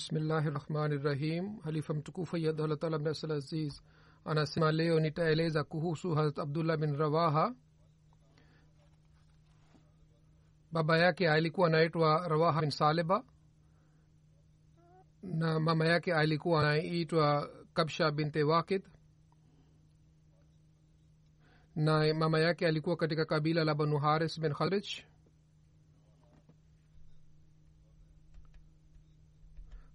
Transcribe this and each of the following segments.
Bismillahi rahmani rahim halifa mtukufu yadhalataala mnasal aziz anasema leo nitaeleza kuhusu harat abdullah bin rawaha. Baba yake alikuwa anaitwa rawaha bin saleba na mama yake alikuwa anaitwa kabsha binte wakid na mama yake alikuwa katika kabila la banu haris bin kharij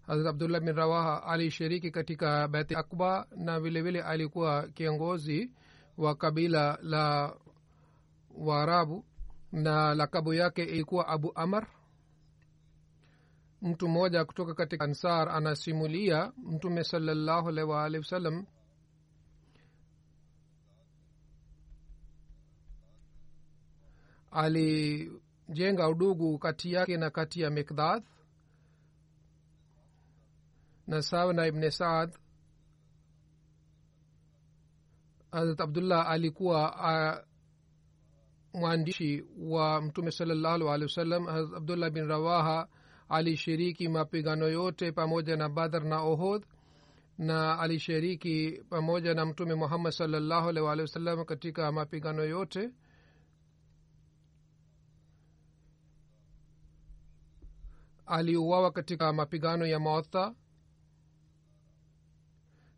hazrat abdullah bin rawaha alishiriki katika beti akba na vilevile alikuwa kiongozi wa kabila la waarabu na lakabu yake ilikuwa abu amar. Mtu mmoja kutoka katika ansar anasimulia mtume salallahu alaihi waalihi wasallam alijenga udugu kati yake na kati ya mikdad na sawa na ibne saad harat abdullah alikuwa uh, mwandishi wa mtume salallahu alehi wasallam. Harat abdullah bin rawaha alishiriki mapigano yote pamoja na badhar na ohod na alishiriki pamoja na mtume muhammad salallahu alehi waalihi wasallam katika mapigano yote. Aliuawa katika mapigano ya maotha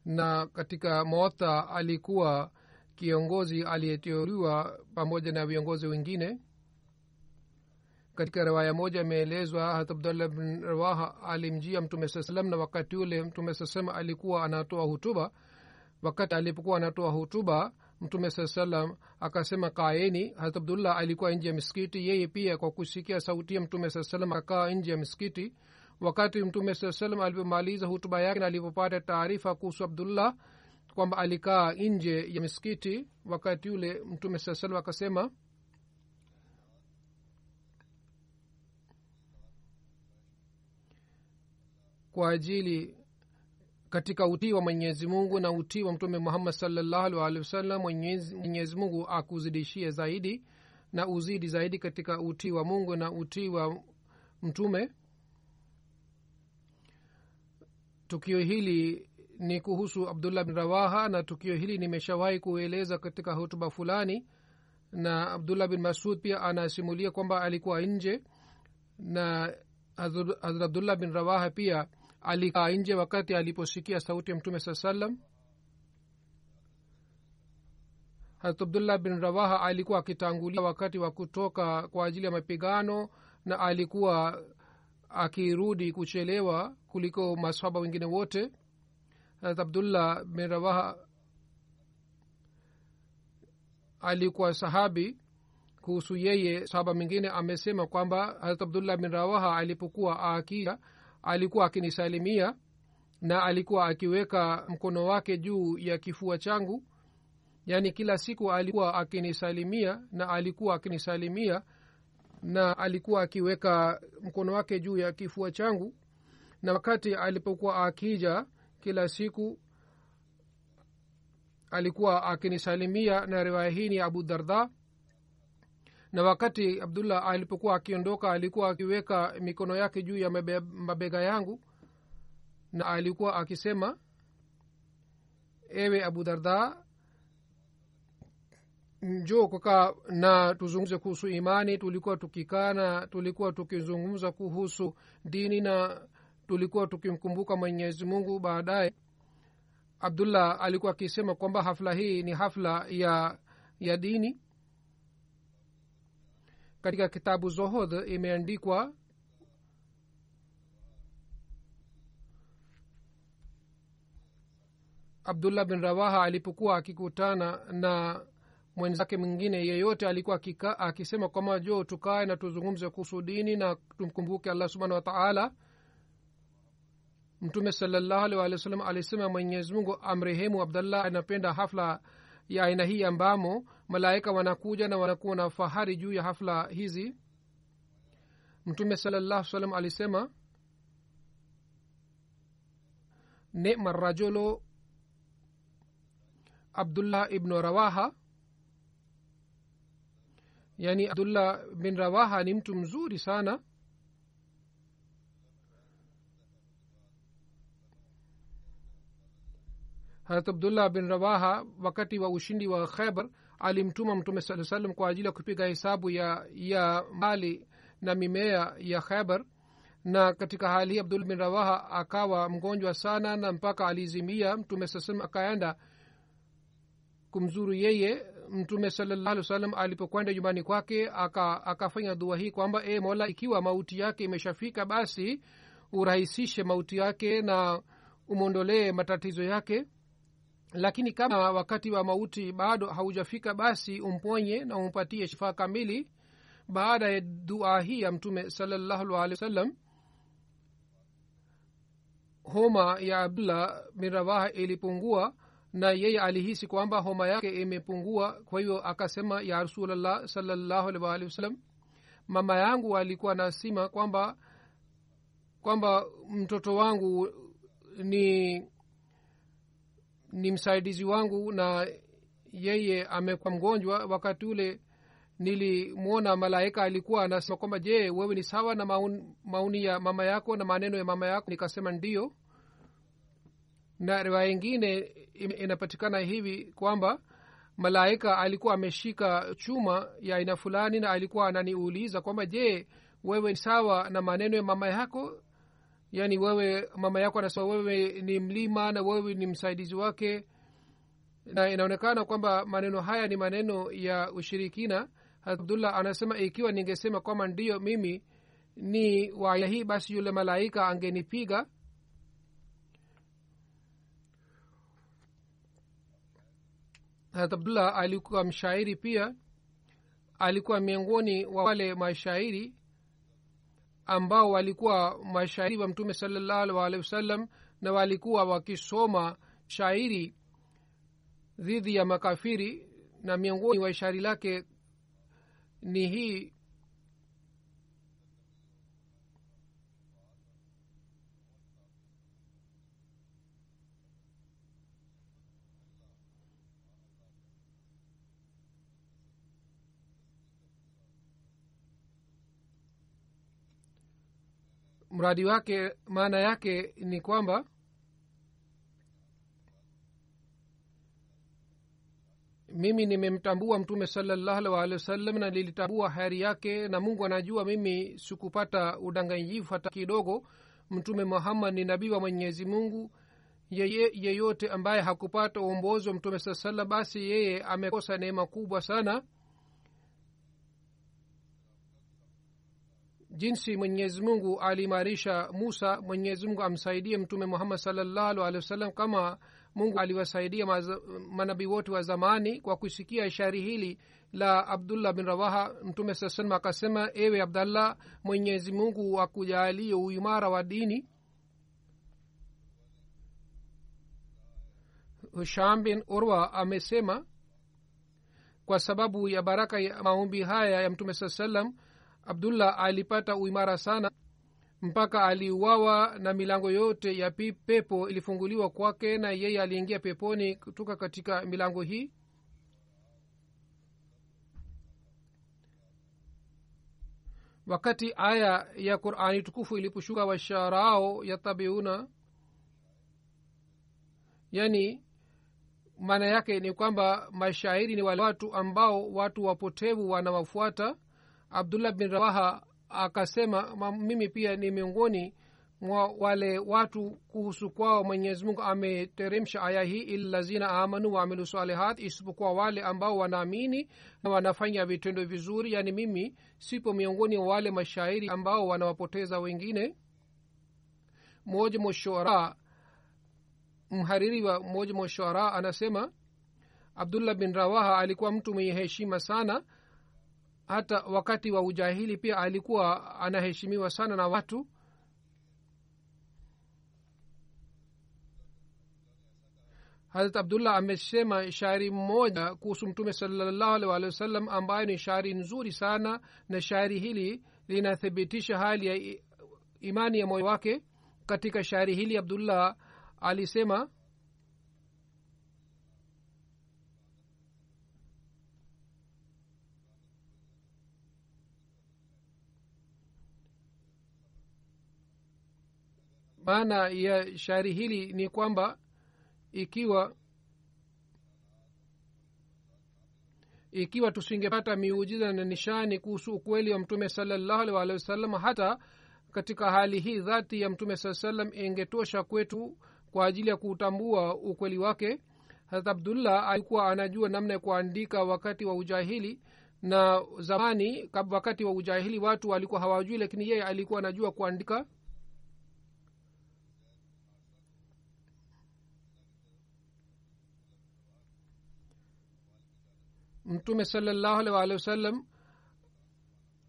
na katika mootha alikuwa kiongozi aliyeteuliwa pamoja na viongozi wengine. Katika riwaya moja imeelezwa hat abdullah bn rawaha alimjia mtume saa salam na wakati ule mtume saa salam alikuwa anatoa hutuba. Wakati alipokuwa anatoa hutuba mtume saa salam akasema kaeni. Hat abdullah alikuwa nje ya miskiti yeye pia kwa kusikia sauti ya mtume saa salam akakaa nje ya miskiti wakati mtume saa salam alipomaliza hutuba yake na alipopata taarifa kuhusu abdullah kwamba alikaa nje ya miskiti wakati yule mtume saa salam akasema kwa ajili katika utii wa mwenyezi mungu na utii wa mtume muhammad salllahu alehi wasallam mwenyezi mungu akuzidishie zaidi na uzidi zaidi katika utii wa mungu na utii wa mtume tukio hili ni kuhusu abdullah bin rawaha na tukio hili nimeshawahi kueleza katika hutuba fulani. Na abdullah bin masud pia anasimulia kwamba alikuwa nje na hazrat abdullah bin rawaha pia alikaa nje wakati aliposikia sauti ya mtume saa salam hazrat abdullah bin rawaha alikuwa akitangulia wakati wa kutoka kwa ajili ya mapigano na alikuwa akirudi kuchelewa kuliko maswaba wengine wote harat abdullah bin rawaha alikuwa sahabi kuhusu yeye. Sahaba mwingine amesema kwamba harat abdullah bin rawaha alipokuwa akia alikuwa akinisalimia na alikuwa akiweka mkono wake juu ya kifua changu. Yaani kila siku alikuwa akinisalimia na alikuwa akinisalimia na alikuwa akiweka mkono wake juu ya kifua changu. Na wakati alipokuwa akija kila siku alikuwa akinisalimia na riwaya hii ni abu darda. Na wakati abdullah alipokuwa akiondoka alikuwa akiweka mikono yake juu ya mabe, mabega yangu. Na alikuwa akisema ewe abu darda njo kukaa na tuzungumze kuhusu imani. Tulikuwa tukikana tulikuwa tukizungumza kuhusu dini na tulikuwa tukimkumbuka mwenyezi mungu. Baadaye abdullah alikuwa akisema kwamba hafla hii ni hafla ya ya dini. Katika kitabu zohod imeandikwa abdullah bin rawaha alipokuwa akikutana na mwenzake mwingine yeyote alikuwa akika, akisema kwamba jo tukae na tuzungumze kuhusu dini na tumkumbuke allah subhanahu wa taala. Mtume salallahu alih walih wa sallam alisema mwenyezi mungu amrehemu abdallah anapenda hafla ya aina hii ambamo malaika wanakuja na wanakuwa na fahari juu ya hafla hizi. Mtume salallahu salam alisema nema rajulu abdullah ibnu rawaha yani abdullah bin rawaha ni mtu mzuri sana. Harat abdullah bin rawaha wakati wa ushindi wa khaibar alimtuma mtume saa salam kwa ajili ya kupiga hesabu ya ya mali na mimea ya khaibar na katika hali hii abdullah bin rawaha akawa mgonjwa sana na mpaka alizimia mtume saa salam akaenda kumzuru yeye mtume salallahu alih wa alipokwenda nyumbani kwake aka, akafanya dua hii kwamba e mola ikiwa mauti yake imeshafika basi urahisishe mauti yake na umwondolee matatizo yake. Lakini kama wakati wa mauti bado haujafika basi umponye na umpatie shifaa kamili. Baada ya dua hii ya mtume salallahu alehi wasallam homa ya abdullah bin rawaha ilipungua na yeye alihisi kwamba homa yake imepungua kwa hiyo akasema ya rasulllah salllahu alih waalihi mama yangu alikuwa nasima kwamba kwamba mtoto wangu ni ni msaidizi wangu na yeye amekuwa mgonjwa. Wakati ule nilimwona malaika alikuwa anasema kwamba je wewe ni sawa na maun, mauni ya mama yako na maneno ya mama yako? Nikasema ndio na riwaya ingine inapatikana hivi kwamba malaika alikuwa ameshika chuma ya aina fulani na alikuwa ananiuliza kwamba je wewe sawa na maneno ya mama yako? Yaani wewe mama yako anasema wewe ni mlima na wewe ni msaidizi wake. Na inaonekana kwamba maneno haya ni maneno ya ushirikina. Abdullah anasema ikiwa ningesema kwamba ndiyo mimi ni waya hii basi yule malaika angenipiga abdullah alikuwa mshairi pia. Alikuwa miongoni wa wale mashairi ambao walikuwa mashairi wa mtume salallahu alih wasallam na walikuwa wakisoma shairi dhidi ya makafiri na miongoni wa shairi lake ni hii mradi wake maana yake ni kwamba mimi nimemtambua mtume salallahu alih waalihi wasallam na nilitambua hari yake na mungu anajua mimi sikupata udanganyifu hata kidogo. Mtume muhammad ni nabii wa mwenyezi mungu. Yeye yeyote ambaye hakupata uombozi wa mtume saa salam basi yeye amekosa neema kubwa sana jinsi mwenyezi mungu aliimarisha musa mwenyezi mungu amsaidie mtume muhammad salllahu alehi wasallam kama mungu aliwasaidia manabii wote wa zamani. Kwa kusikia shairi hili la abdullah bin rawaha mtume saa salam akasema ewe abdallah mwenyezi mungu akujalie uimara wa dini. Husham bin urwa amesema kwa sababu ya baraka ya maombi haya ya mtume saa salam abdullah alipata uimara sana mpaka aliuawa na milango yote ya pepo ilifunguliwa kwake na yeye aliingia peponi kutoka katika milango hii. Wakati aya ya qurani tukufu iliposhuka washarao yatabiuna yani maana yake ni kwamba mashairi ni wale watu ambao watu wapotevu wanawafuata abdullah bin rawaha akasema mimi pia ni miongoni mwa wale watu kuhusu kwao mwenyezi mungu ameteremsha aya hii ilazina amanu waamilu salihat isipokuwa wale ambao wanaamini na wanafanya vitendo vizuri. Yaani mimi sipo miongoni mwa wale mashairi ambao wanawapoteza wengine. Mmoja mhariri wa mmoja anasema abdullah bin rawaha alikuwa mtu mwenye heshima sana hata wakati wa ujahili pia alikuwa anaheshimiwa sana na watu. Harat abdullah amesema shairi mmoja kuhusu mtume salallahu alih walihi wasallam ambayo ni shairi nzuri sana na shairi hili linathibitisha hali ya imani ya moyo wake. Katika shairi hili abdullah alisema maana ya shairi hili ni kwamba ikiwa ikiwa tusingepata miujiza na nishani kuhusu ukweli wa mtume salallahu wasallam hata katika hali hii dhati ya mtume saa salam ingetosha kwetu kwa ajili ya kuutambua ukweli wake harat abdullah alikuwa anajua namna ya kuandika wakati wa ujahili na zamani wakati wa ujahili watu walikuwa hawajui lakini yeye alikuwa anajua kuandika mtume salallahu alih waalihi wasallam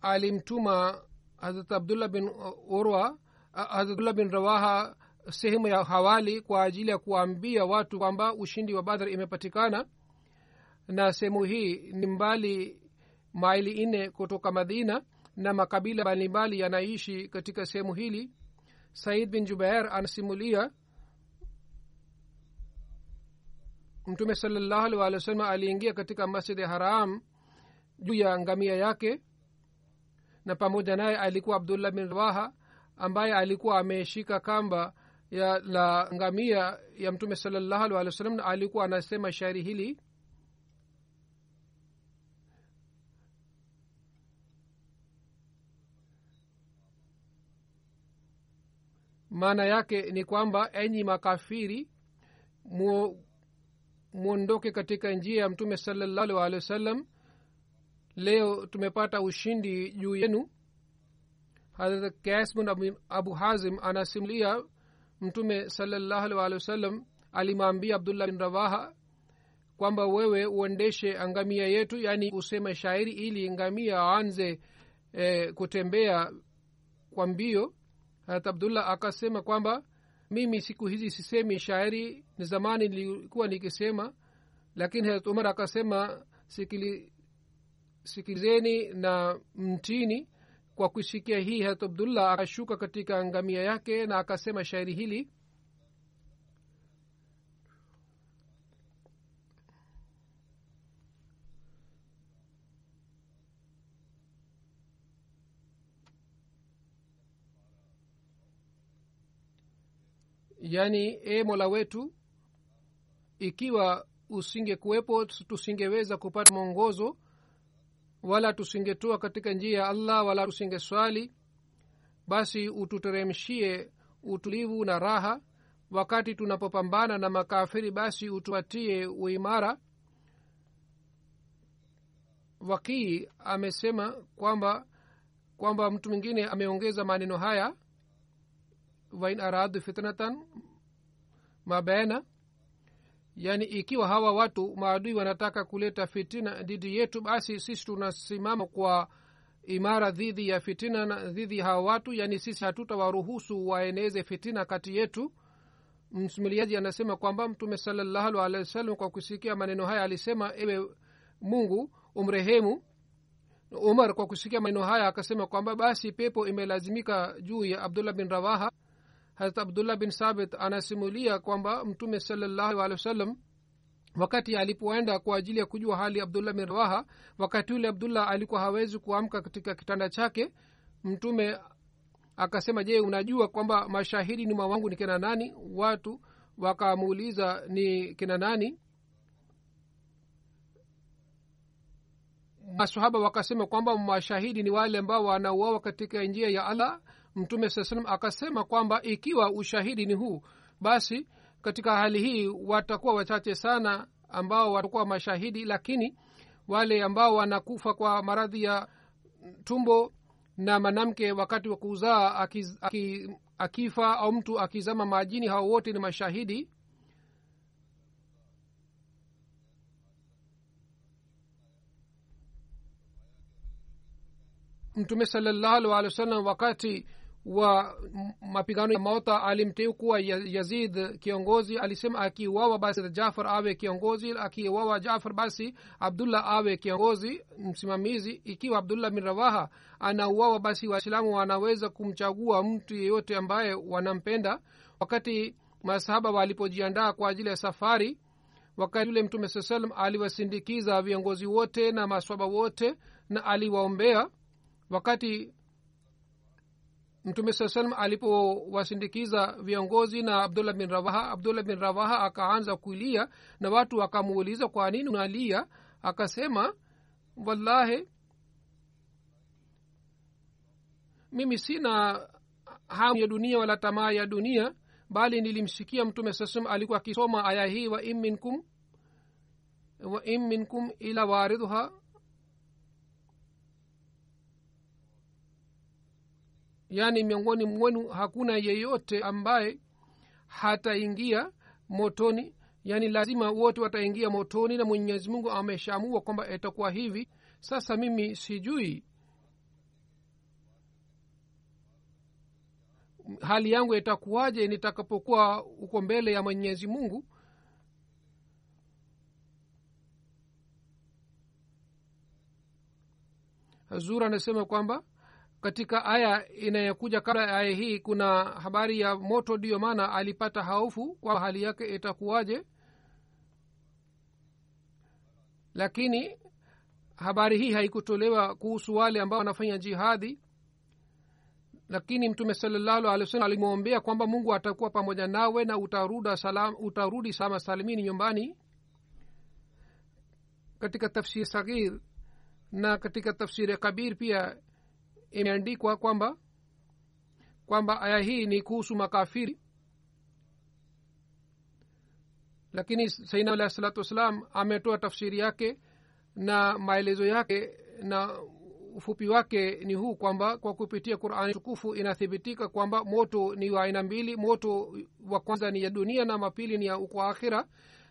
alimtuma hazrat abdullah bin urwa hazrat abdullah bin rawaha sehemu ya hawali kwa ajili ya kuwaambia watu kwamba ushindi wa badhar imepatikana. Na sehemu hii ni mbali maili nne kutoka madina na makabila mbalimbali yanaishi katika sehemu hili. Said bin jubair anasimulia mtume salallahu alih walih wasallam aliingia katika masjidi haram juu ya ngamia yake na pamoja naye alikuwa abdullah bin rawaha ambaye alikuwa ameshika kamba ya la ngamia ya mtume salallahu alih walih wasallam na alikuwa anasema shairi hili maana yake ni kwamba enyi makafiri mu mwondoke katika njia ya mtume salallahu alih wa wasallam. Leo tumepata ushindi juu yenu. Hadrat kasbun abu, hazim anasimulia mtume salallahu alih wa wasallam alimwambia abdullah bin rawaha kwamba wewe uendeshe angamia yetu yaani useme shairi ili ngamia aanze e, kutembea kwa mbio. Harat abdullah akasema kwamba mimi siku hizi sisemi shairi ni zamani nilikuwa nikisema lakini harat umar akasema sikili, sikilizeni na mtini. Kwa kusikia hii harat abdullah akashuka katika ngamia yake na akasema shairi hili yaani e mola wetu ikiwa usingekuwepo tusingeweza kupata mwongozo wala tusingetoa katika njia ya allah wala tusingeswali basi ututeremshie utulivu na raha. Wakati tunapopambana na makafiri basi utupatie uimara. Wakii amesema kwamba kwamba mtu mwingine ameongeza maneno haya wain aradu fitnatan mabaina yaani ikiwa hawa watu maadui wanataka kuleta fitina dhidi yetu basi sisi tunasimama kwa imara dhidi ya fitina na dhidi ya hawa watu yaani sisi hatutawaruhusu waeneze fitina kati yetu. Msimiliaji anasema kwamba mtume salallahu alehi wasallam kwa kusikia maneno haya alisema ewe mungu umrehemu. Umar kwa kusikia maneno haya akasema kwamba basi pepo imelazimika juu ya abdullah bin rawaha harat abdullah bin sabit anasimulia kwamba mtume salallahu alehi wasallam wakati alipoenda kwa ajili ya kujua hali abdullah bin rawaha wakati ule abdullah alikuwa hawezi kuamka katika kitanda chake mtume akasema je unajua kwamba mashahidi nyuma wangu ni kina nani? Watu wakamuuliza ni kina nani? Masahaba wakasema kwamba mashahidi ni wale ambao wanauawa katika njia ya allah mtume saa salam akasema kwamba ikiwa ushahidi ni huu basi katika hali hii watakuwa wachache sana ambao watakuwa mashahidi lakini wale ambao wanakufa kwa maradhi ya tumbo na mwanamke wakati wa kuzaa akifa au mtu akizama majini hao wote ni mashahidi. Mtume salallahu alih wa sallam wakati wa mapigano ya mauta alimteu kuwa yazid kiongozi alisema akiuawa basi jafar awe kiongozi akiuawa jafar basi abdullah awe kiongozi msimamizi. Ikiwa abdullah bin rawaha anauawa basi waislamu wanaweza kumchagua mtu yeyote ambaye wanampenda. Wakati masahaba walipojiandaa kwa ajili ya safari wakati yule mtume saa salam aliwasindikiza viongozi wote na maswaba wote na aliwaombea wakati mtume saa salam alipowasindikiza viongozi na abdullah bin rawaha abdullah bin rawaha akaanza kulia na watu wakamuuliza kwa nini unalia? Akasema wallahi mimi sina hamu ya dunia wala tamaa ya dunia bali nilimsikia mtume sasam alikuwa akisoma aya hii wa in minkum wa in minkum ila waridhuha yaani miongoni mwenu hakuna yeyote ambaye hataingia motoni. Yaani lazima wote wataingia motoni na mwenyezi mungu ameshaamua kwamba itakuwa hivi. Sasa mimi sijui hali yangu itakuwaje nitakapokuwa uko mbele ya mwenyezi mungu. Zura anasema kwamba katika aya inayokuja kabla ya aya hii kuna habari ya moto ndiyo maana alipata haufu kwa hali yake itakuwaje. Lakini habari hii haikutolewa kuhusu wale ambao wanafanya jihadi. Lakini mtume salallahu alih wasallam alimwombea kwamba mungu atakuwa pamoja nawe na utaruda salam, utarudi salama salimini nyumbani. Katika tafsiri saghir na katika tafsiri kabir pia imeandikwa kwamba kwamba aya hii ni kuhusu makafiri. Lakini saina alahi salatu wassalam ametoa tafsiri yake na maelezo yake na ufupi wake ni huu kwamba kwa kupitia qurani tukufu inathibitika kwamba moto ni wa aina mbili. Moto wa kwanza ni ya dunia na mapili ni ya uko akhira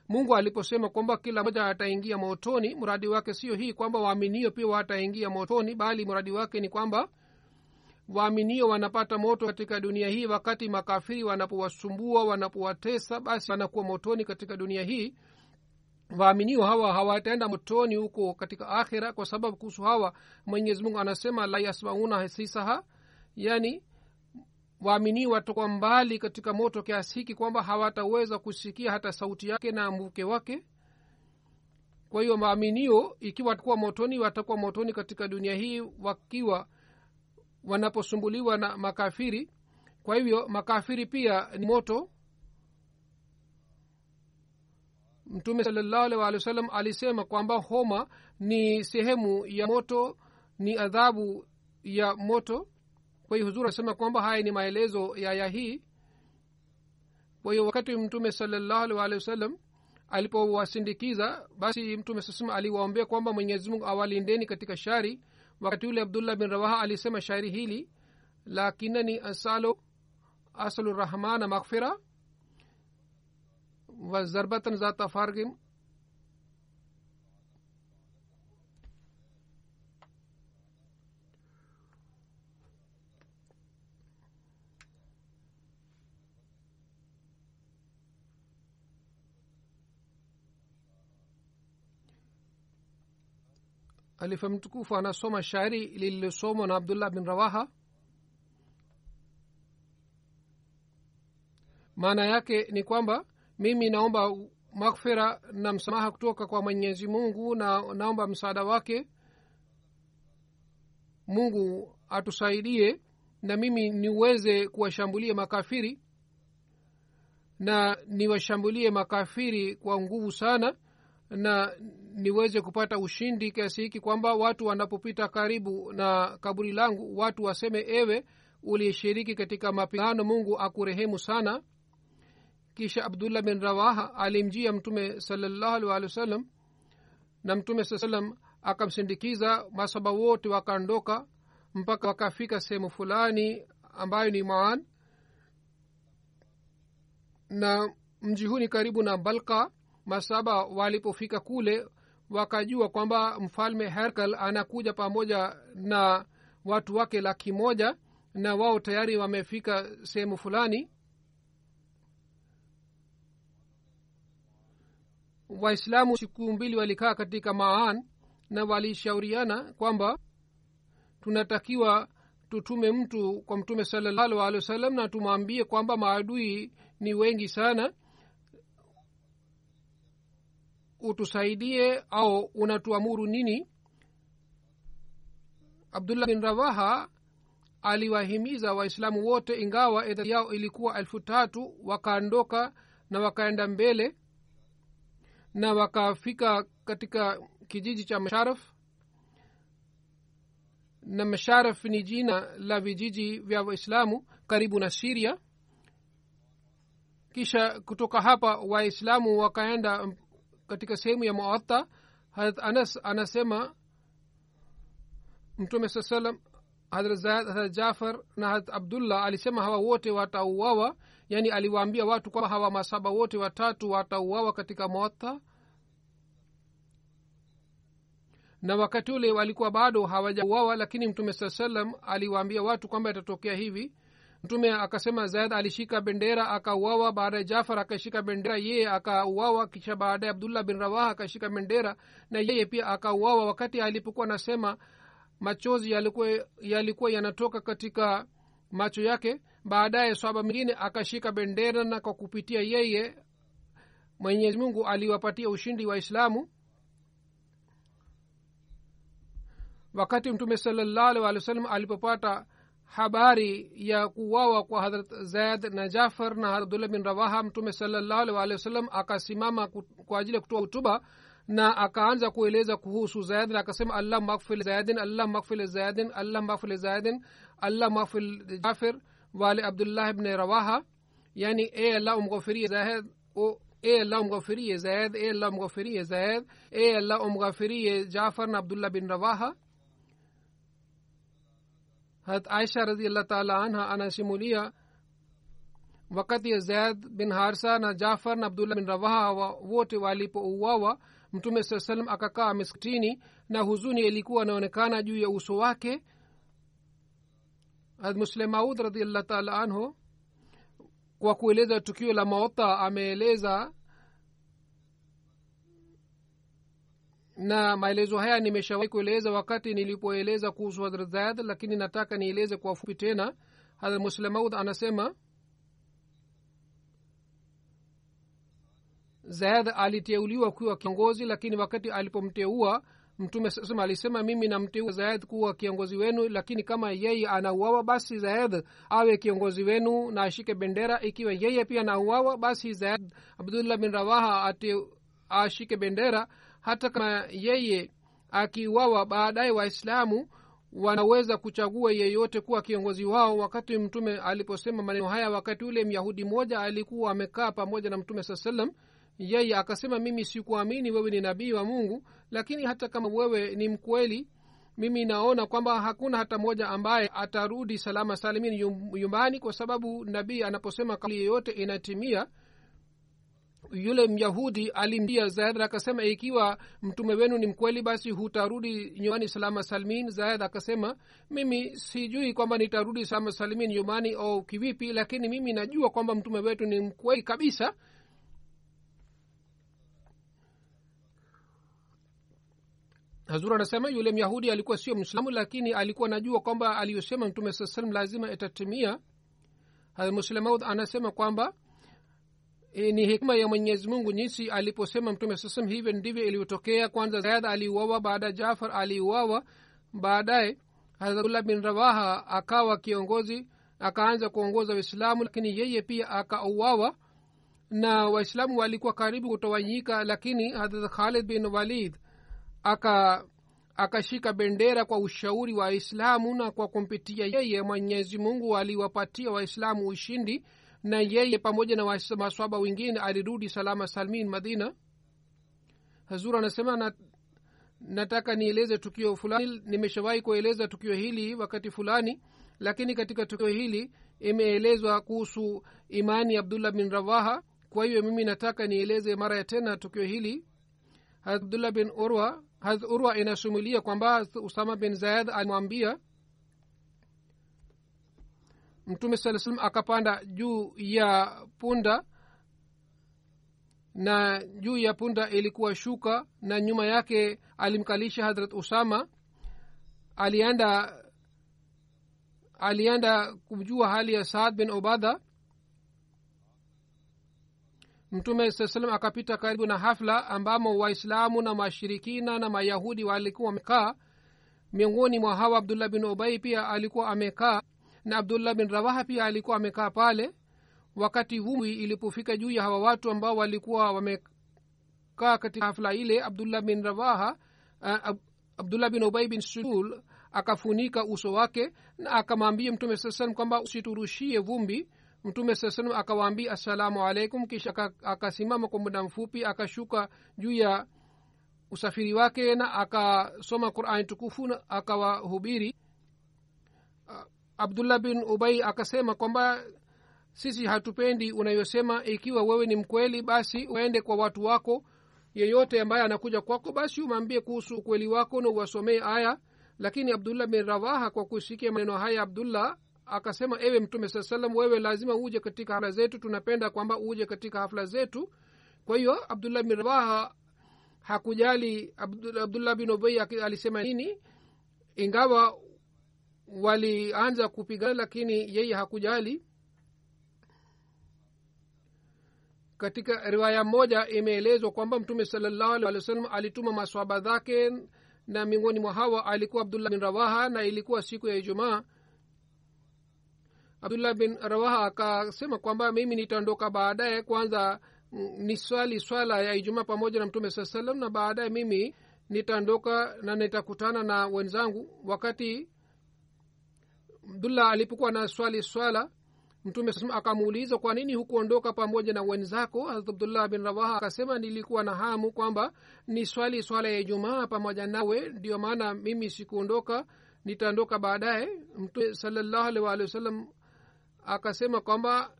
mungu aliposema kwamba kila mmoja ataingia motoni mradi wake sio hii kwamba waaminio pia wataingia motoni bali mradi wake ni kwamba waaminio wanapata moto katika dunia hii. Wakati makafiri wanapowasumbua wanapowatesa basi wanakuwa motoni katika dunia hii. Waaminio hawa hawataenda motoni huko katika akhira kwa sababu kuhusu hawa mwenyezi mungu anasema la yasmauna hisisaha yani waaminio toka mbali katika moto kiasi hiki kwamba hawataweza kusikia hata sauti yake na mvuke wake. Kwa hiyo waaminio ikiwa watakuwa motoni watakuwa motoni katika dunia hii wakiwa wanaposumbuliwa na makafiri. Kwa hivyo makafiri pia ni moto. Mtume salallahu alih walih wa sallam alisema kwamba homa ni sehemu ya moto ni adhabu ya moto kwa hiyo huzuri anasema kwamba haya ni maelezo ya aya hii. Kwa hiyo wakati mtume salallahu alih walih wa sallam alipowasindikiza basi mtume sasema aliwaombea kwamba mwenyezi mungu awalindeni katika shari. Wakati ule abdullah bin rawaha alisema shairi hili lakinani asalo asalu rahmana maghfira wa zarbatan zata fargim alifa mtukufu anasoma shairi lililosomwa na abdullah bin rawaha. Maana yake ni kwamba mimi naomba maghfira na msamaha kutoka kwa mwenyezi mungu na naomba msaada wake. Mungu atusaidie na mimi niweze kuwashambulia makafiri na niwashambulie makafiri kwa nguvu sana na niweze kupata ushindi kiasi hiki kwamba watu wanapopita karibu na kaburi langu watu waseme ewe ulishiriki katika mapigano mungu akurehemu sana. Kisha abdullah bin rawaha alimjia mtume salallahu alih walih wa sallam na mtume saa akamsindikiza masaba wote wakaondoka mpaka wakafika sehemu fulani ambayo ni maan na mji huu ni karibu na balka masaba walipofika kule wakajua kwamba mfalme herkal anakuja pamoja na watu wake laki moja na wao tayari wamefika sehemu fulani. Waislamu siku mbili walikaa katika maan na walishauriana kwamba tunatakiwa tutume mtu kwa mtume salallahu alehi na tumwambie kwamba maadui ni wengi sana utusaidie au unatuamuru nini? Abdullah bin rawaha aliwahimiza waislamu wote ingawa idadi yao ilikuwa elfu tatu wakaondoka na wakaenda mbele na wakafika katika kijiji cha masharaf na masharaf ni jina la vijiji vya waislamu karibu na siria kisha kutoka hapa waislamu wakaenda katika sehemu ya muatta harat anas anasema mtume saa salam harat zaid harat jafar na harat abdullah alisema hawa wote watauawa yani aliwaambia watu kwamba hawa masaba wote watatu watauawa katika muatta. Na wakati ule walikuwa bado hawajauawa lakini mtume saa salam aliwaambia watu kwamba itatokea hivi mtume akasema zaid alishika bendera akauawa. Baada ya jafar akashika bendera yeye akauawa. Kisha baadaye abdullah bin rawaha akashika bendera na yeye pia akauawa. Wakati alipokuwa anasema machozi yalikuwa yalikuwa yanatoka katika macho yake baadaye swaba mwingine akashika bendera na kwa kupitia yeye mwenyezi mungu aliwapatia ushindi waislamu. Wakati mtume salallahu alih wa sallam alipopata habari ya kuwawa kwa hadrat zaid na jafar na abdullah bin rawaha mtume salallahu alih walih wa sallam akasimama kwa ajili ya kutoa hutuba na akaanza kueleza kuhusu zaid na akasema allah makfil zaidin allah makfil zaidin allah makfil zaidin allah makfil jafir wale abdullah bni rawaha yani e allah umghofirie zaid e allah umghofirie zaid e allah umghofirie zaid e allah umghofirie jafar na abdullah bin hat aisha radiallah taala anha anasimulia wakati ya zaid bin harsa na jafar na abdullah bin rawaha wote walipouawa mtume saa salam akakaa miskitini na huzuni ilikuwa anaonekana juu ya uso wake muslim maud radiallah taala anhu kwa kueleza tukio la maota ameeleza na maelezo haya nimeshawahi kueleza wakati nilipoeleza kuhusu hadrat zayad lakini nataka nieleze kwa fupi tena. Hadrat muslemaud anasema zayad aliteuliwa kuwa kiongozi lakini wakati alipomteua mtume sasema alisema mimi namteua zayad kuwa kiongozi wenu lakini kama yeye anauawa basi zayad awe kiongozi wenu na ashike bendera. Ikiwa yeye pia anauawa basi zayad abdullah bin rawaha ate ashike bendera hata kama yeye akiwawa baadaye waislamu wanaweza kuchagua yeyote kuwa kiongozi wao. Wakati mtume aliposema maneno haya wakati ule myahudi mmoja alikuwa amekaa pamoja na mtume saa salam yeye akasema mimi sikuamini wewe ni nabii wa mungu lakini hata kama wewe ni mkweli mimi naona kwamba hakuna hata mmoja ambaye atarudi salama salimini nyumbani kwa sababu nabii anaposema kauli yeyote inatimia yule myahudi alimbia zaid akasema ikiwa mtume wenu ni mkweli basi hutarudi nyumbani salama salmin. Zaid akasema mimi sijui kwamba nitarudi salama salmin nyumbani au kivipi lakini mimi najua kwamba mtume wetu ni mkweli kabisa. Hazur anasema yule myahudi alikuwa sio mwislamu lakini alikuwa najua kwamba aliyosema mtume saa salam lazima itatimia. Hamuslemaud anasema kwamba e, ni hikma ya mwenyezi mungu jinsi aliposema mtume sasam hivyo ndivyo ilivyotokea. Kwanza zayad aliuawa baada jafar aliuawa. Baadaye hazratullah bin rawaha akawa kiongozi akaanza kuongoza waislamu lakini yeye pia akauawa. Na waislamu walikuwa karibu kutawanyika lakini hadrat khalid bin walid aka akashika bendera kwa ushauri wa waislamu na kwa kumpitia yeye mwenyezi mungu aliwapatia waislamu ushindi na yeye pamoja na maswaba wengine alirudi salama salmin madina. Hazur anasema na, nataka nieleze tukio fulani. Nimeshawahi kueleza tukio hili wakati fulani lakini katika tukio hili imeelezwa kuhusu imani abdullah bin rawaha. Kwa hiyo mimi nataka nieleze mara ya tena tukio hili. Abdullah bin urwa urwa inasumulia kwamba usama bin zayad alimwambia mtume saa salam akapanda juu ya punda na juu ya punda ilikuwa shuka na nyuma yake alimkalisha hadrat usama. Alienda alienda kujua hali ya saad bin obada mtume saa salam akapita karibu na hafla ambamo waislamu na mashirikina na mayahudi walikuwa wamekaa. Miongoni mwa hawa abdullah bin ubai pia alikuwa amekaa na abdullah bin rawaha pia alikuwa amekaa pale wakati huu ilipofika juu ya hawa watu ambao walikuwa wamekaa katika hafla ile. Abdullah bin rawaha uh, abdullah bin ubai bin sul akafunika uso wake na akamwambia mtume saa salam kwamba usiturushie vumbi. Mtume saa salam akawaambia assalamu alaikum. Kisha akasimama kwa muda mfupi akashuka juu ya usafiri wake na akasoma qurani tukufu na akawahubiri abdullah bin ubai akasema kwamba sisi hatupendi unayosema. Ikiwa wewe ni mkweli basi uende kwa watu wako. Yeyote ambaye anakuja kwako basi umwambie kuhusu ukweli wako na uwasomee aya. Lakini abdullah bin rawaha kwa kusikia maneno haya abdullah akasema ewe mtume saa salam wewe lazima uje katika hafla zetu. Tunapenda kwamba uje katika hafla zetu. Kwa hiyo abdullah bin rawaha hakujali abdullah bin ubei alisema nini? Ingawa walianza kupigana lakini yeye hakujali. Katika riwaya moja imeelezwa kwamba mtume salallahu alih wa sallam alituma maswaba zake na miongoni mwa hawa alikuwa abdullah bin rawaha na ilikuwa siku ya ijumaa. Abdullah bin rawaha akasema kwamba mimi nitaondoka baadaye kwanza ni swali swala ya ijumaa pamoja na mtume saa salam na baadaye mimi nitaondoka na nitakutana na wenzangu. Wakati abdullah alipokuwa na swali swala mtume saa akamuuliza kwa nini hukuondoka pamoja na wenzako? Harat abdullah bin rawaha akasema nilikuwa na hamu kwamba ni swali swala ya ijumaa pamoja nawe ndio maana mimi sikuondoka nitaondoka baadaye. Mtume salallahu alih akasema kwamba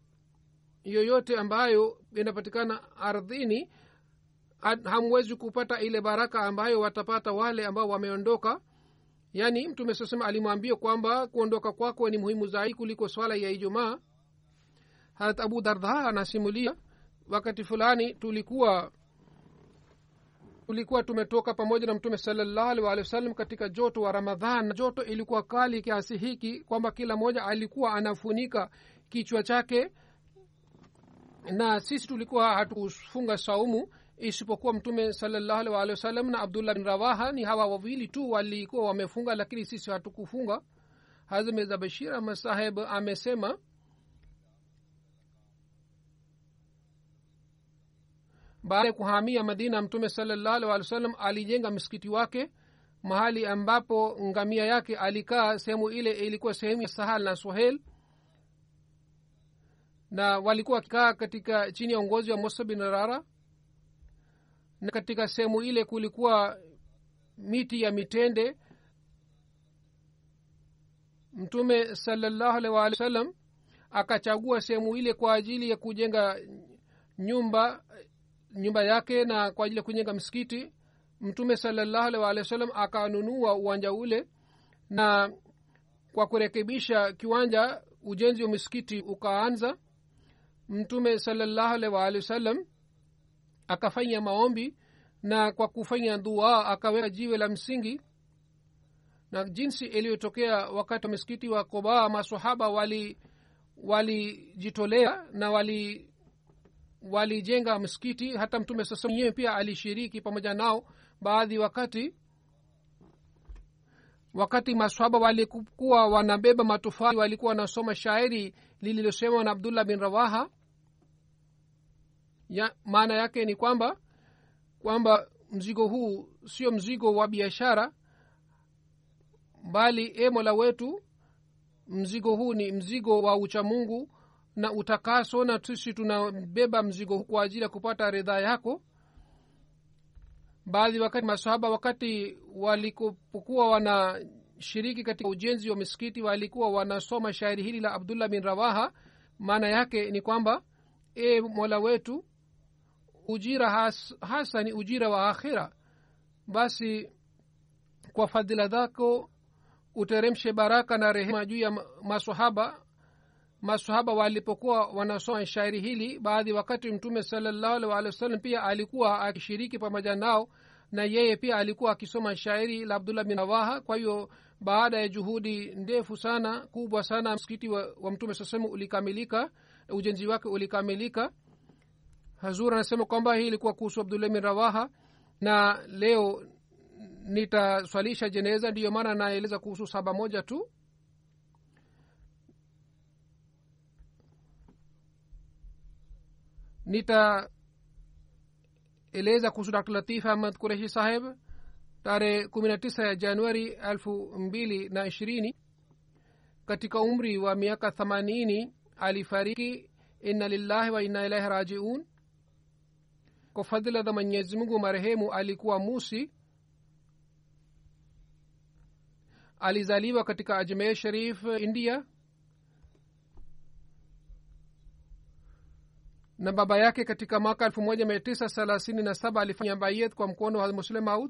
yoyote ambayo inapatikana ardhini hamwezi kupata ile baraka ambayo watapata wale ambao wameondoka yaani mtume sasema alimwambia kwamba kuondoka kwako ni muhimu zaidi kuliko swala ya ijumaa. Harat abu dardha anasimulia wakati fulani tulikuwa tulikuwa tumetoka pamoja na mtume salallahu alih walih katika joto wa ramadhan. Joto ilikuwa kali kiasi hiki kwamba kila mmoja alikuwa anafunika kichwa chake na sisi tulikuwa hatufunga saumu isipokuwa mtume salallahu alih walih wasallam na abdullah bin rawaha ni hawa wawili tu walikuwa wamefunga lakini sisi hatukufunga. Hazmeza bashir ahmad amesema baada ya kuhamia madina mtume salallahu alih walih wasallam alijenga msikiti wake mahali ambapo ngamia yake alikaa sehemu ile ilikuwa sehemu ya sahal na sohel na walikuwa wakikaa katika chini ya uongozi wa musa bin rara na katika sehemu ile kulikuwa miti ya mitende. Mtume salallahu alaihi waalihi wasallam akachagua sehemu ile kwa ajili ya kujenga nyumba nyumba yake na kwa ajili ya kujenga msikiti. Mtume salallahu alaihi waalihi wasallam akanunua uwanja ule na kwa kurekebisha kiwanja ujenzi wa misikiti ukaanza. Mtume salallahu alaihi waalihi wasallam akafanya maombi na kwa kufanya dua akaweka jiwe la msingi. Na jinsi iliyotokea wakati wa misikiti wa koba masahaba wali walijitolea na wali walijenga msikiti. Hata mtume sasa mwenyewe pia alishiriki pamoja nao baadhi wakati wakati maswaba walikuwa wanabeba matofali walikuwa wanasoma shairi lililosemwa na abdullah bin rawaha ya, maana yake ni kwamba kwamba mzigo huu sio mzigo wa biashara bali e mola wetu mzigo huu ni mzigo wa uchamungu na utakaso na sisi tunabeba mzigo huu kwa ajili ya kupata ridhaa yako. Baadhi wakati masahaba wakati walikopokuwa wanashiriki katika ujenzi wa misikiti walikuwa wanasoma shairi hili la abdullah bin rawaha. Maana yake ni kwamba e mola wetu ujira has, hasa ni ujira wa akhira. Basi kwa fadhila zako uteremshe baraka na rehema juu ya masahaba masahaba walipokuwa wanasoma shairi hili baadhi wakati mtume salallahu alih wasallam pia alikuwa akishiriki pamoja nao na yeye pia alikuwa akisoma shairi la abdullah bin awaha kwa hiyo baada ya juhudi ndefu sana kubwa sana msikiti wa, wa mtume saa ulikamilika ujenzi wake ulikamilika hazur anasema kwamba hii ilikuwa kuhusu abdullah bin rawaha na leo nitaswalisha jeneza ndiyo maana naeleza kuhusu saba moja tu. Nitaeleza kuhusu dr. Latif ahmad kureshi saheb tarehe kumi na tisa ya januari elfu mbili na ishirini. Katika umri wa miaka themanini alifariki inna lillahi wa inna ilaihi rajiun kwa fadhila za mwenyezi mungu marehemu alikuwa musi. Alizaliwa katika ajmer sharif india. Na baba yake katika mwaka elfu moja mia tisa thelathini na saba alifanya bayet kwa mkono wa muslim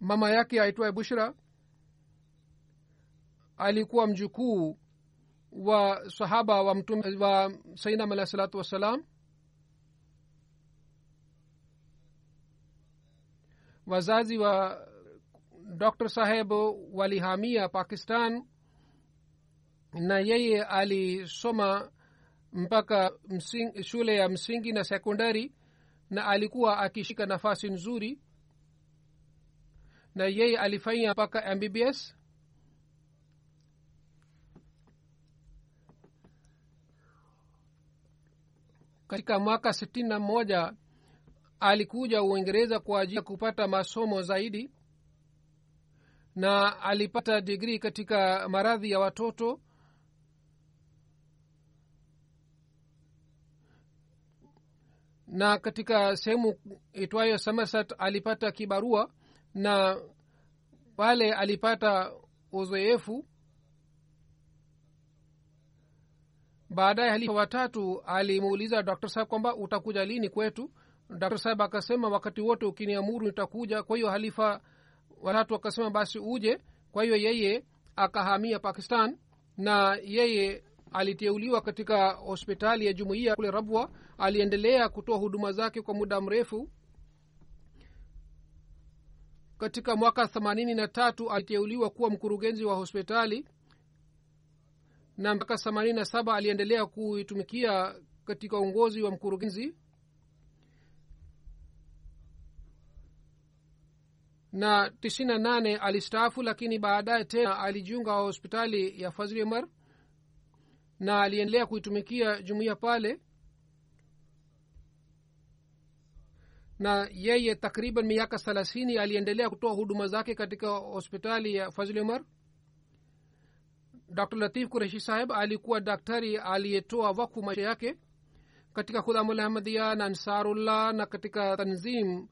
mama yake aitwaye bushra alikuwa mjukuu wa sahaba wa mtume wa sainam alahi salatu wassalam. Wazazi wa dr saheb walihamia pakistan na yeye alisoma mpaka msing, shule ya msingi na sekondari na alikuwa akishika nafasi nzuri. Na yeye alifanya mpaka mbbs katika mwaka sitini na moja alikuja uingereza kwa ajili ya kupata masomo zaidi na alipata digrii katika maradhi ya watoto. Na katika sehemu itwayo samasat alipata kibarua na pale alipata uzoefu baadaye halifa watatu alimuuliza dr saheb kwamba utakuja lini kwetu? Dr saheb akasema wakati wote ukiniamuru nitakuja. Kwa hiyo halifa watatu akasema basi uje. Kwa hiyo yeye akahamia pakistan na yeye aliteuliwa katika hospitali ya jumuiya kule rabwa. Aliendelea kutoa huduma zake kwa muda mrefu. Katika mwaka themanini na tatu aliteuliwa kuwa mkurugenzi wa hospitali na mpaka themanini na saba aliendelea kuitumikia katika uongozi wa mkurugenzi. Na tisini na nane alistaafu lakini baadaye tena alijiunga hospitali ya umar na aliendelea kuitumikia jumuiya pale. Na yeye takriban miaka thelathini aliendelea kutoa huduma zake katika hospitali ya fazli dr. Latif kureshi saheb alikuwa daktari aliyetoa wakfu maisha yake katika khudhamulahmadia na ansarullah na katika tanzim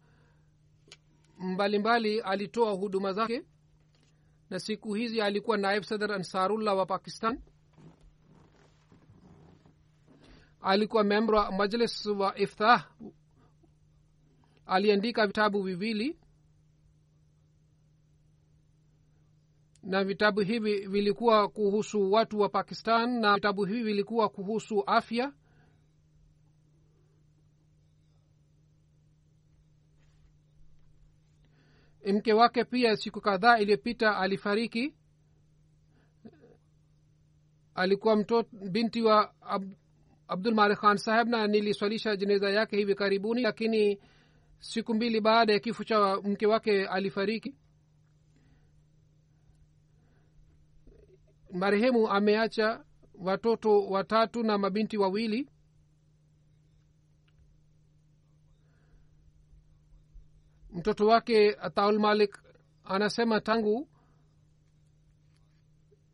mbalimbali mbali, alitoa huduma zake. Na siku hizi alikuwa naib sadr ansarullah wa pakistan. Alikuwa membro wa majlis wa iftah. Aliandika vitabu viwili na vitabu hivi vilikuwa kuhusu watu wa pakistan na vitabu hivi vilikuwa kuhusu afya? Mke wake pia siku kadhaa iliyopita alifariki. Alikuwa mtoto binti wa Ab, abdul khan saheb na niliswalisha jeneza yake hivi karibuni lakini siku mbili baada ya kifo cha mke wake alifariki. Marehemu ameacha watoto watatu na mabinti wawili. Mtoto wake ataul malik anasema tangu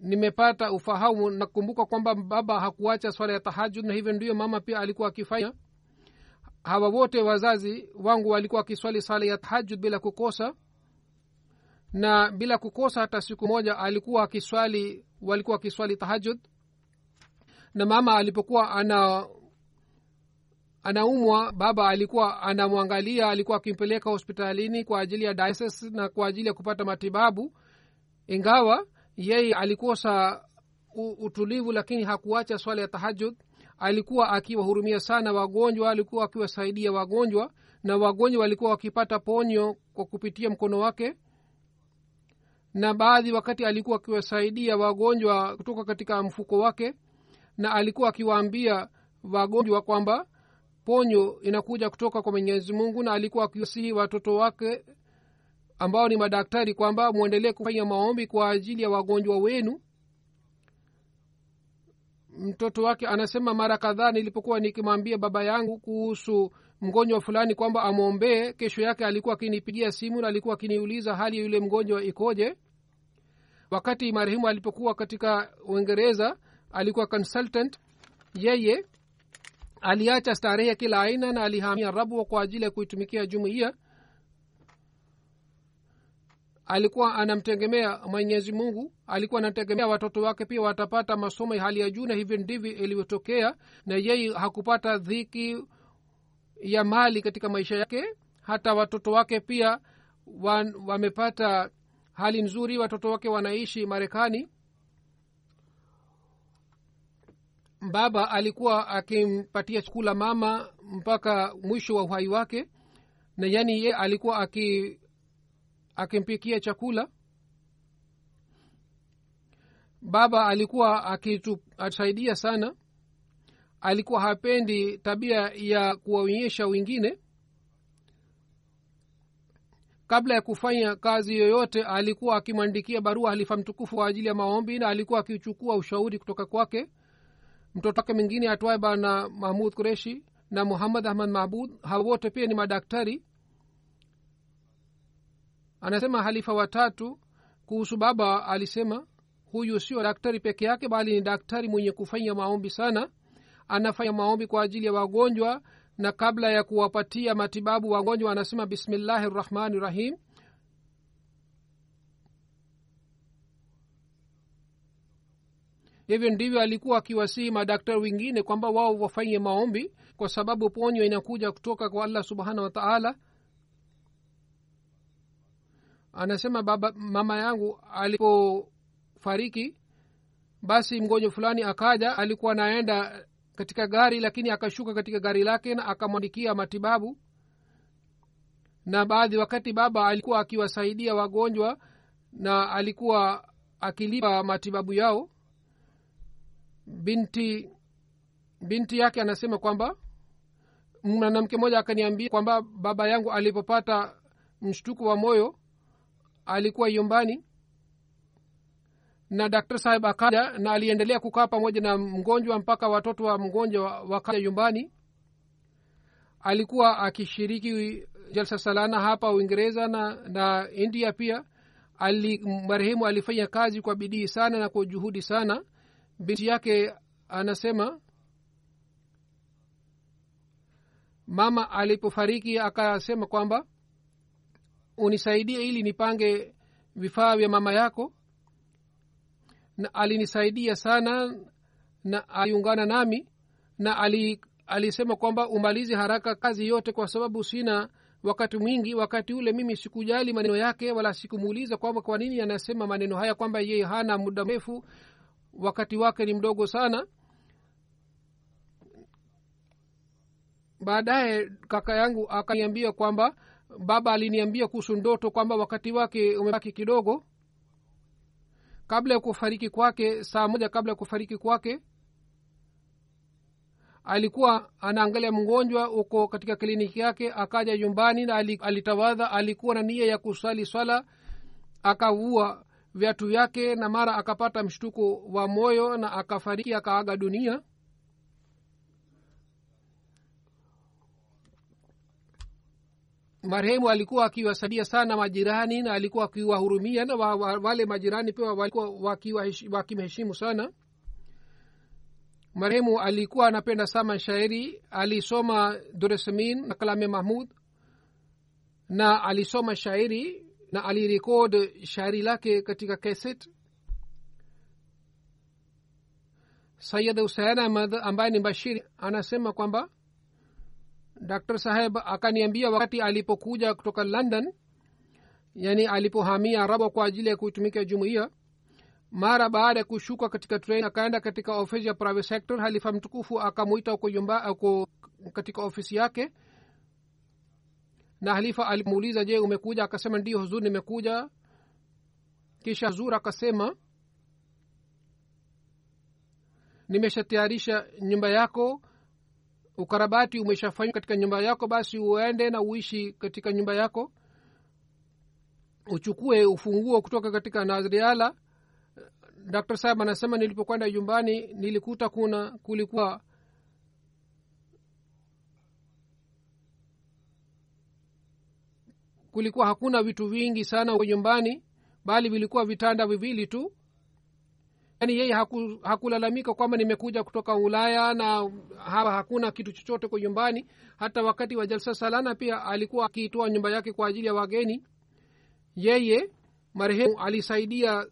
nimepata ufahamu nakumbuka kwamba baba hakuacha swala ya tahajud na hivyo ndio mama pia alikuwa akifanya. Hawa wote wazazi wangu walikuwa wakiswali sala ya tahajud bila kukosa na bila kukosa hata siku moja alikuwa akiswali walikuwa akiswali tahajud na mama alipokuwa ana anaumwa baba alikuwa anamwangalia alikuwa akimpeleka hospitalini kwa ajili ya dialysis na kwa ajili ya kupata matibabu. Ingawa yeye alikosa utulivu lakini hakuacha swala ya tahajud alikuwa akiwahurumia sana wagonjwa alikuwa akiwasaidia wagonjwa na wagonjwa walikuwa wakipata ponyo kwa kupitia mkono wake na baadhi wakati alikuwa akiwasaidia wagonjwa kutoka katika mfuko wake na alikuwa akiwaambia wagonjwa kwamba ponyo inakuja kutoka kwa mwenyezi mungu na alikuwa akiwasihi watoto wake ambao ni madaktari kwamba mwendelee kufanya maombi kwa ajili ya wagonjwa wenu. Mtoto wake anasema mara kadhaa nilipokuwa nikimwambia baba yangu kuhusu mgonjwa fulani kwamba amwombee kesho yake alikuwa akinipigia simu na alikuwa akiniuliza hali ya yule mgonjwa ikoje wakati marehemu alipokuwa katika uingereza alikuwa consultant. Yeye aliacha starehe kila aina na alihamia rabwa kwa ajili ya kuitumikia jumuiya. Alikuwa anamtegemea mwenyezi mungu. Alikuwa anategemea watoto wake pia watapata masomo ya hali ya juu na hivyo ndivyo ilivyotokea na yeye hakupata dhiki ya mali katika maisha yake. Hata watoto wake pia wamepata hali nzuri watoto wake wanaishi marekani. Baba alikuwa akimpatia chakula mama mpaka mwisho wa uhai wake na yani ye alikuwa aki akimpikia chakula. Baba alikuwa akitusaidia sana. Alikuwa hapendi tabia ya kuwaonyesha wengine kabla ya kufanya kazi yoyote alikuwa akimwandikia barua halifa mtukufu kwa ajili ya maombi na alikuwa akichukua ushauri kutoka kwake. Mtoto wake mwingine atwaye bana mahmud kureshi na muhammad ahmad mahbud hawa wote pia ni madaktari. Anasema halifa watatu kuhusu baba alisema huyu sio daktari peke yake bali ni daktari mwenye kufanya maombi sana. Anafanya maombi kwa ajili ya wagonjwa na kabla ya kuwapatia matibabu wagonjwa anasema bismillahi rrahmani rahim. Hivyo ndivyo alikuwa akiwasihi madaktari wengine kwamba wao wafanye maombi kwa sababu ponyo inakuja kutoka kwa allah subhanahu wa taala. Anasema baba mama yangu alipofariki basi mgonjwa fulani akaja alikuwa anaenda katika gari lakini akashuka katika gari lake na akamwandikia matibabu. Na baadhi wakati baba alikuwa akiwasaidia wagonjwa na alikuwa akilipa matibabu yao binti binti yake anasema kwamba mwanamke mmoja akaniambia kwamba baba yangu alipopata mshtuko wa moyo alikuwa yumbani na daktari saheb akaja na aliendelea kukaa pamoja na mgonjwa mpaka watoto wa mgonjwa wakaja nyumbani. Alikuwa akishiriki jalsa salana hapa uingereza na, na india pia. Ali, marehemu alifanya kazi kwa bidii sana na kwa juhudi sana. Binti yake anasema mama alipofariki akasema kwamba unisaidie ili nipange vifaa vya mama yako na alinisaidia sana na aliungana nami na ali, alisema kwamba umalize haraka kazi yote kwa sababu sina wakati mwingi. Wakati ule mimi sikujali maneno yake wala sikumuuliza kwamba kwa nini anasema maneno haya kwamba yeye hana muda mrefu. Wakati wake ni mdogo sana. Baadaye kaka yangu akaniambia kwamba baba aliniambia kuhusu ndoto kwamba wakati wake umebaki kidogo kabla ya kufariki kwake saa moja kabla ya kufariki kwake alikuwa anaangalia mgonjwa uko katika kliniki yake akaja nyumbani na alitawadha alikuwa na nia ya kusali swala akavua viatu vyake na mara akapata mshtuko wa moyo na akafariki akaaga dunia marehemu alikuwa akiwasaidia sana majirani na alikuwa akiwahurumia na wa, wa, wale majirani pia walikuwa wakimheshimu sana. Marehemu alikuwa anapenda sana shairi alisoma duresamin na kalame mahmud na alisoma shairi na alirekod shairi lake katika kaset sayid husein ahmad ambaye ni bashiri anasema kwamba dr saheb akaniambia wakati alipokuja kutoka london yani alipohamia araba kwa ajili ya kuitumikia jumuiya mara baada ya kushuka katika train akaenda katika ofisi ya private sector halifa mtukufu akamwita uko yumba uko katika ofisi yake. Na halifa alimuuliza je umekuja? Akasema ndio huzur nimekuja. Kisha huzur akasema nimeshatayarisha nyumba yako ukarabati umeshafanywa katika nyumba yako basi uende na uishi katika nyumba yako. Uchukue ufunguo kutoka katika nazriala. Dr saab anasema nilipokwenda nyumbani nilikuta kuna kulikuwa kulikuwa hakuna vitu vingi sana nyumbani bali vilikuwa vitanda viwili tu yaani yeye haku, hakulalamika kwamba nimekuja kutoka ulaya na hapa hakuna kitu chochote kwa nyumbani. Hata wakati wa jalsa salana pia alikuwa akiitoa nyumba yake kwa ajili ya wageni. Yeye marehemu alisaidia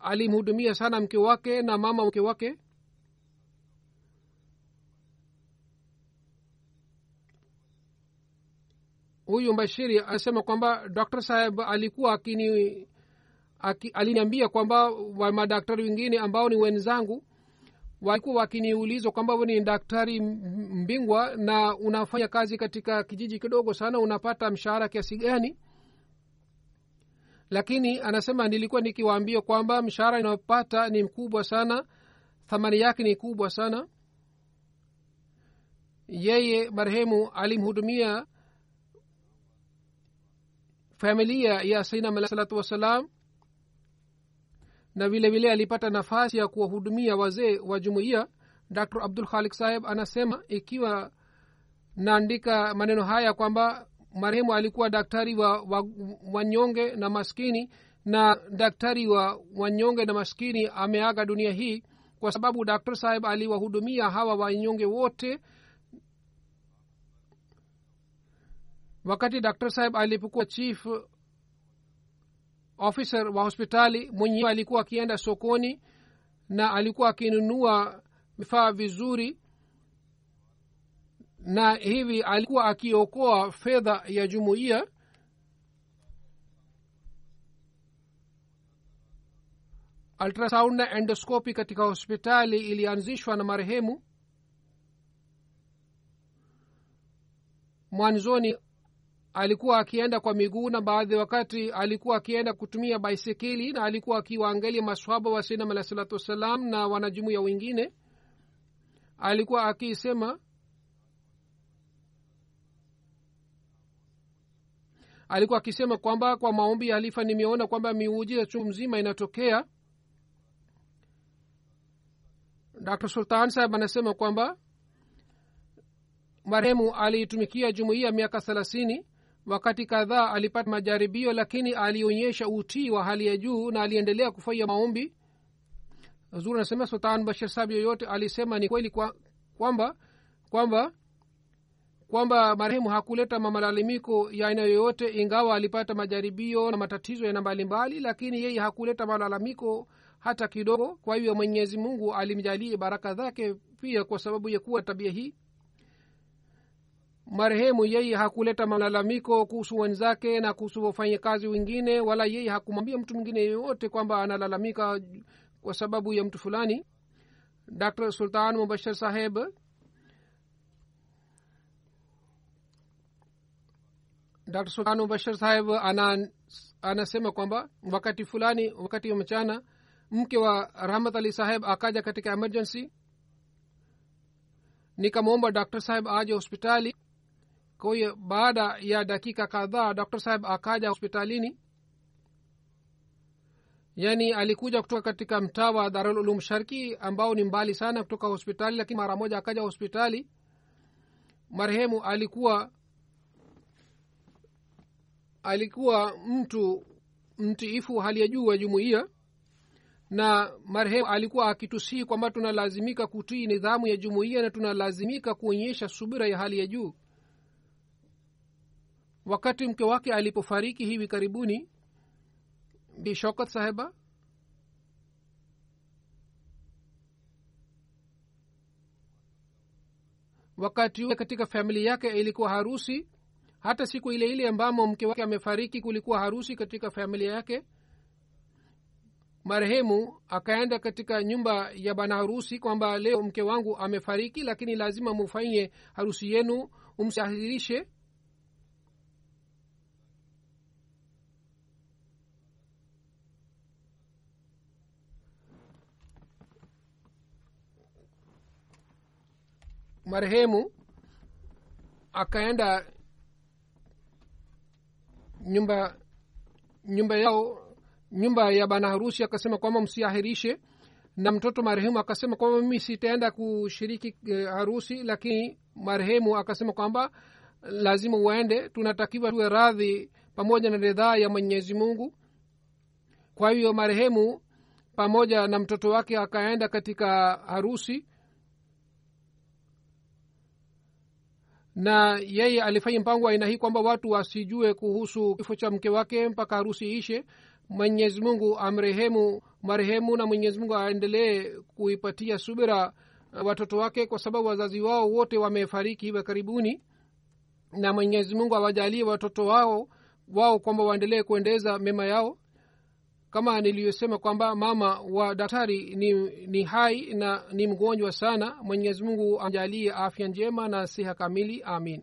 alimhudumia sana mke wake na mama mke wake. Huyu bashiri anasema kwamba dr saheb alikuwa akini aki, aliniambia kwamba madaktari wengine ambao ni wenzangu walikuwa wakiniulizwa kwamba ni daktari mbingwa na unafanya kazi katika kijiji kidogo sana unapata mshahara kiasi gani? Lakini anasema nilikuwa nikiwaambia kwamba mshahara inayopata ni mkubwa sana thamani yake ni kubwa sana. Yeye marehemu alimhudumia familia ya sainam alah salatu wassalam na vilevile vile alipata nafasi ya kuwahudumia wazee wa jumuiya dr. Abdul khalik saheb anasema ikiwa naandika maneno haya kwamba marehemu alikuwa daktari wa, wa wanyonge na maskini na daktari wa wanyonge na maskini ameaga dunia hii kwa sababu dr. Saheb aliwahudumia hawa wanyonge wote. Wakati dr. Saheb alipokuwa chief officer wa hospitali mwenyewe alikuwa akienda sokoni na alikuwa akinunua vifaa vizuri na hivi alikuwa akiokoa fedha ya jumuiya. Ultrasound na endoskopi katika hospitali ilianzishwa na marehemu. Mwanzoni alikuwa akienda kwa miguu na baadhi wakati alikuwa akienda kutumia baisikeli na alikuwa akiwaangalia maswaba wa sinam alah salatu wassalam na wanajumuia wengine. Alikuwa akisema alikuwa akisema kwamba kwa maombi ya halifa nimeona kwamba miujiza chungu mzima inatokea. Dr. Sultan saheb anasema kwamba marehemu aliitumikia jumuiya miaka thelathini wakati kadhaa alipata majaribio lakini alionyesha utii wa hali ya juu na aliendelea kufanya maombi. Zuri anasema sultan bashir sahab yoyote alisema ni kweli kwa, kwamba kwamba kwamba marehemu hakuleta malalamiko ya aina yoyote ingawa alipata majaribio na matatizo yana mbalimbali lakini yeye hakuleta malalamiko hata kidogo. Kwa hivyo mwenyezi mungu alimjalie baraka zake pia kwa sababu ya kuwa tabia hii marehemu yeye hakuleta malalamiko kuhusu wenzake na kuhusu wafanyakazi wengine wala yeye hakumwambia mtu mwingine yeyote kwamba analalamika kwa sababu ya mtu fulani. Dr sultan mubashir saheb dr sultan mubashir saheb ana, anasema kwamba wakati fulani wakati wa mchana mke wa rahmat ali saheb akaja katika emergency. Nikamwomba dr saheb aje hospitali kwa hiyo baada ya dakika kadhaa dr saheb akaja hospitalini. Yaani alikuja kutoka katika mtaa wa darululum sharki ambao ni mbali sana kutoka hospitali lakini mara moja akaja hospitali. Marehemu alikuwa alikuwa mtu mtiifu hali ya juu wa jumuiya na marehemu alikuwa akitusihi kwamba tunalazimika kutii nidhamu ya jumuiya na tunalazimika kuonyesha subira ya hali ya juu wakati mke wake alipofariki hivi karibuni bi shokat saheba wakati ule katika famili yake ilikuwa harusi hata siku ile ile ambamo mke wake amefariki kulikuwa harusi katika familia yake marehemu akaenda katika nyumba ya bana harusi kwamba leo mke wangu amefariki lakini lazima mufanye harusi yenu umsahirishe marehemu akaenda nyumba nyumba yao nyumba ya bana harusi akasema kwamba msiahirishe na mtoto marehemu akasema kwamba mimi sitaenda kushiriki eh, harusi lakini marehemu akasema kwamba lazima uende. Tunatakiwa tuwe radhi pamoja na ridhaa ya mwenyezi mungu. Kwa hiyo marehemu pamoja na mtoto wake akaenda katika harusi na yeye alifanya mpango aina hii kwamba watu wasijue kuhusu kifo cha mke wake mpaka harusi ishe mwenyezi mungu amrehemu marehemu na mwenyezi mungu aendelee kuipatia subira watoto wake kwa sababu wazazi wao wote wamefariki hivi karibuni. Na mwenyezi mungu awajalie watoto wao wao kwamba waendelee kuendeza mema yao kama niliyosema kwamba mama wa daktari ni, ni hai na ni mgonjwa sana mwenyezi mungu amjalie afya njema na siha kamili amin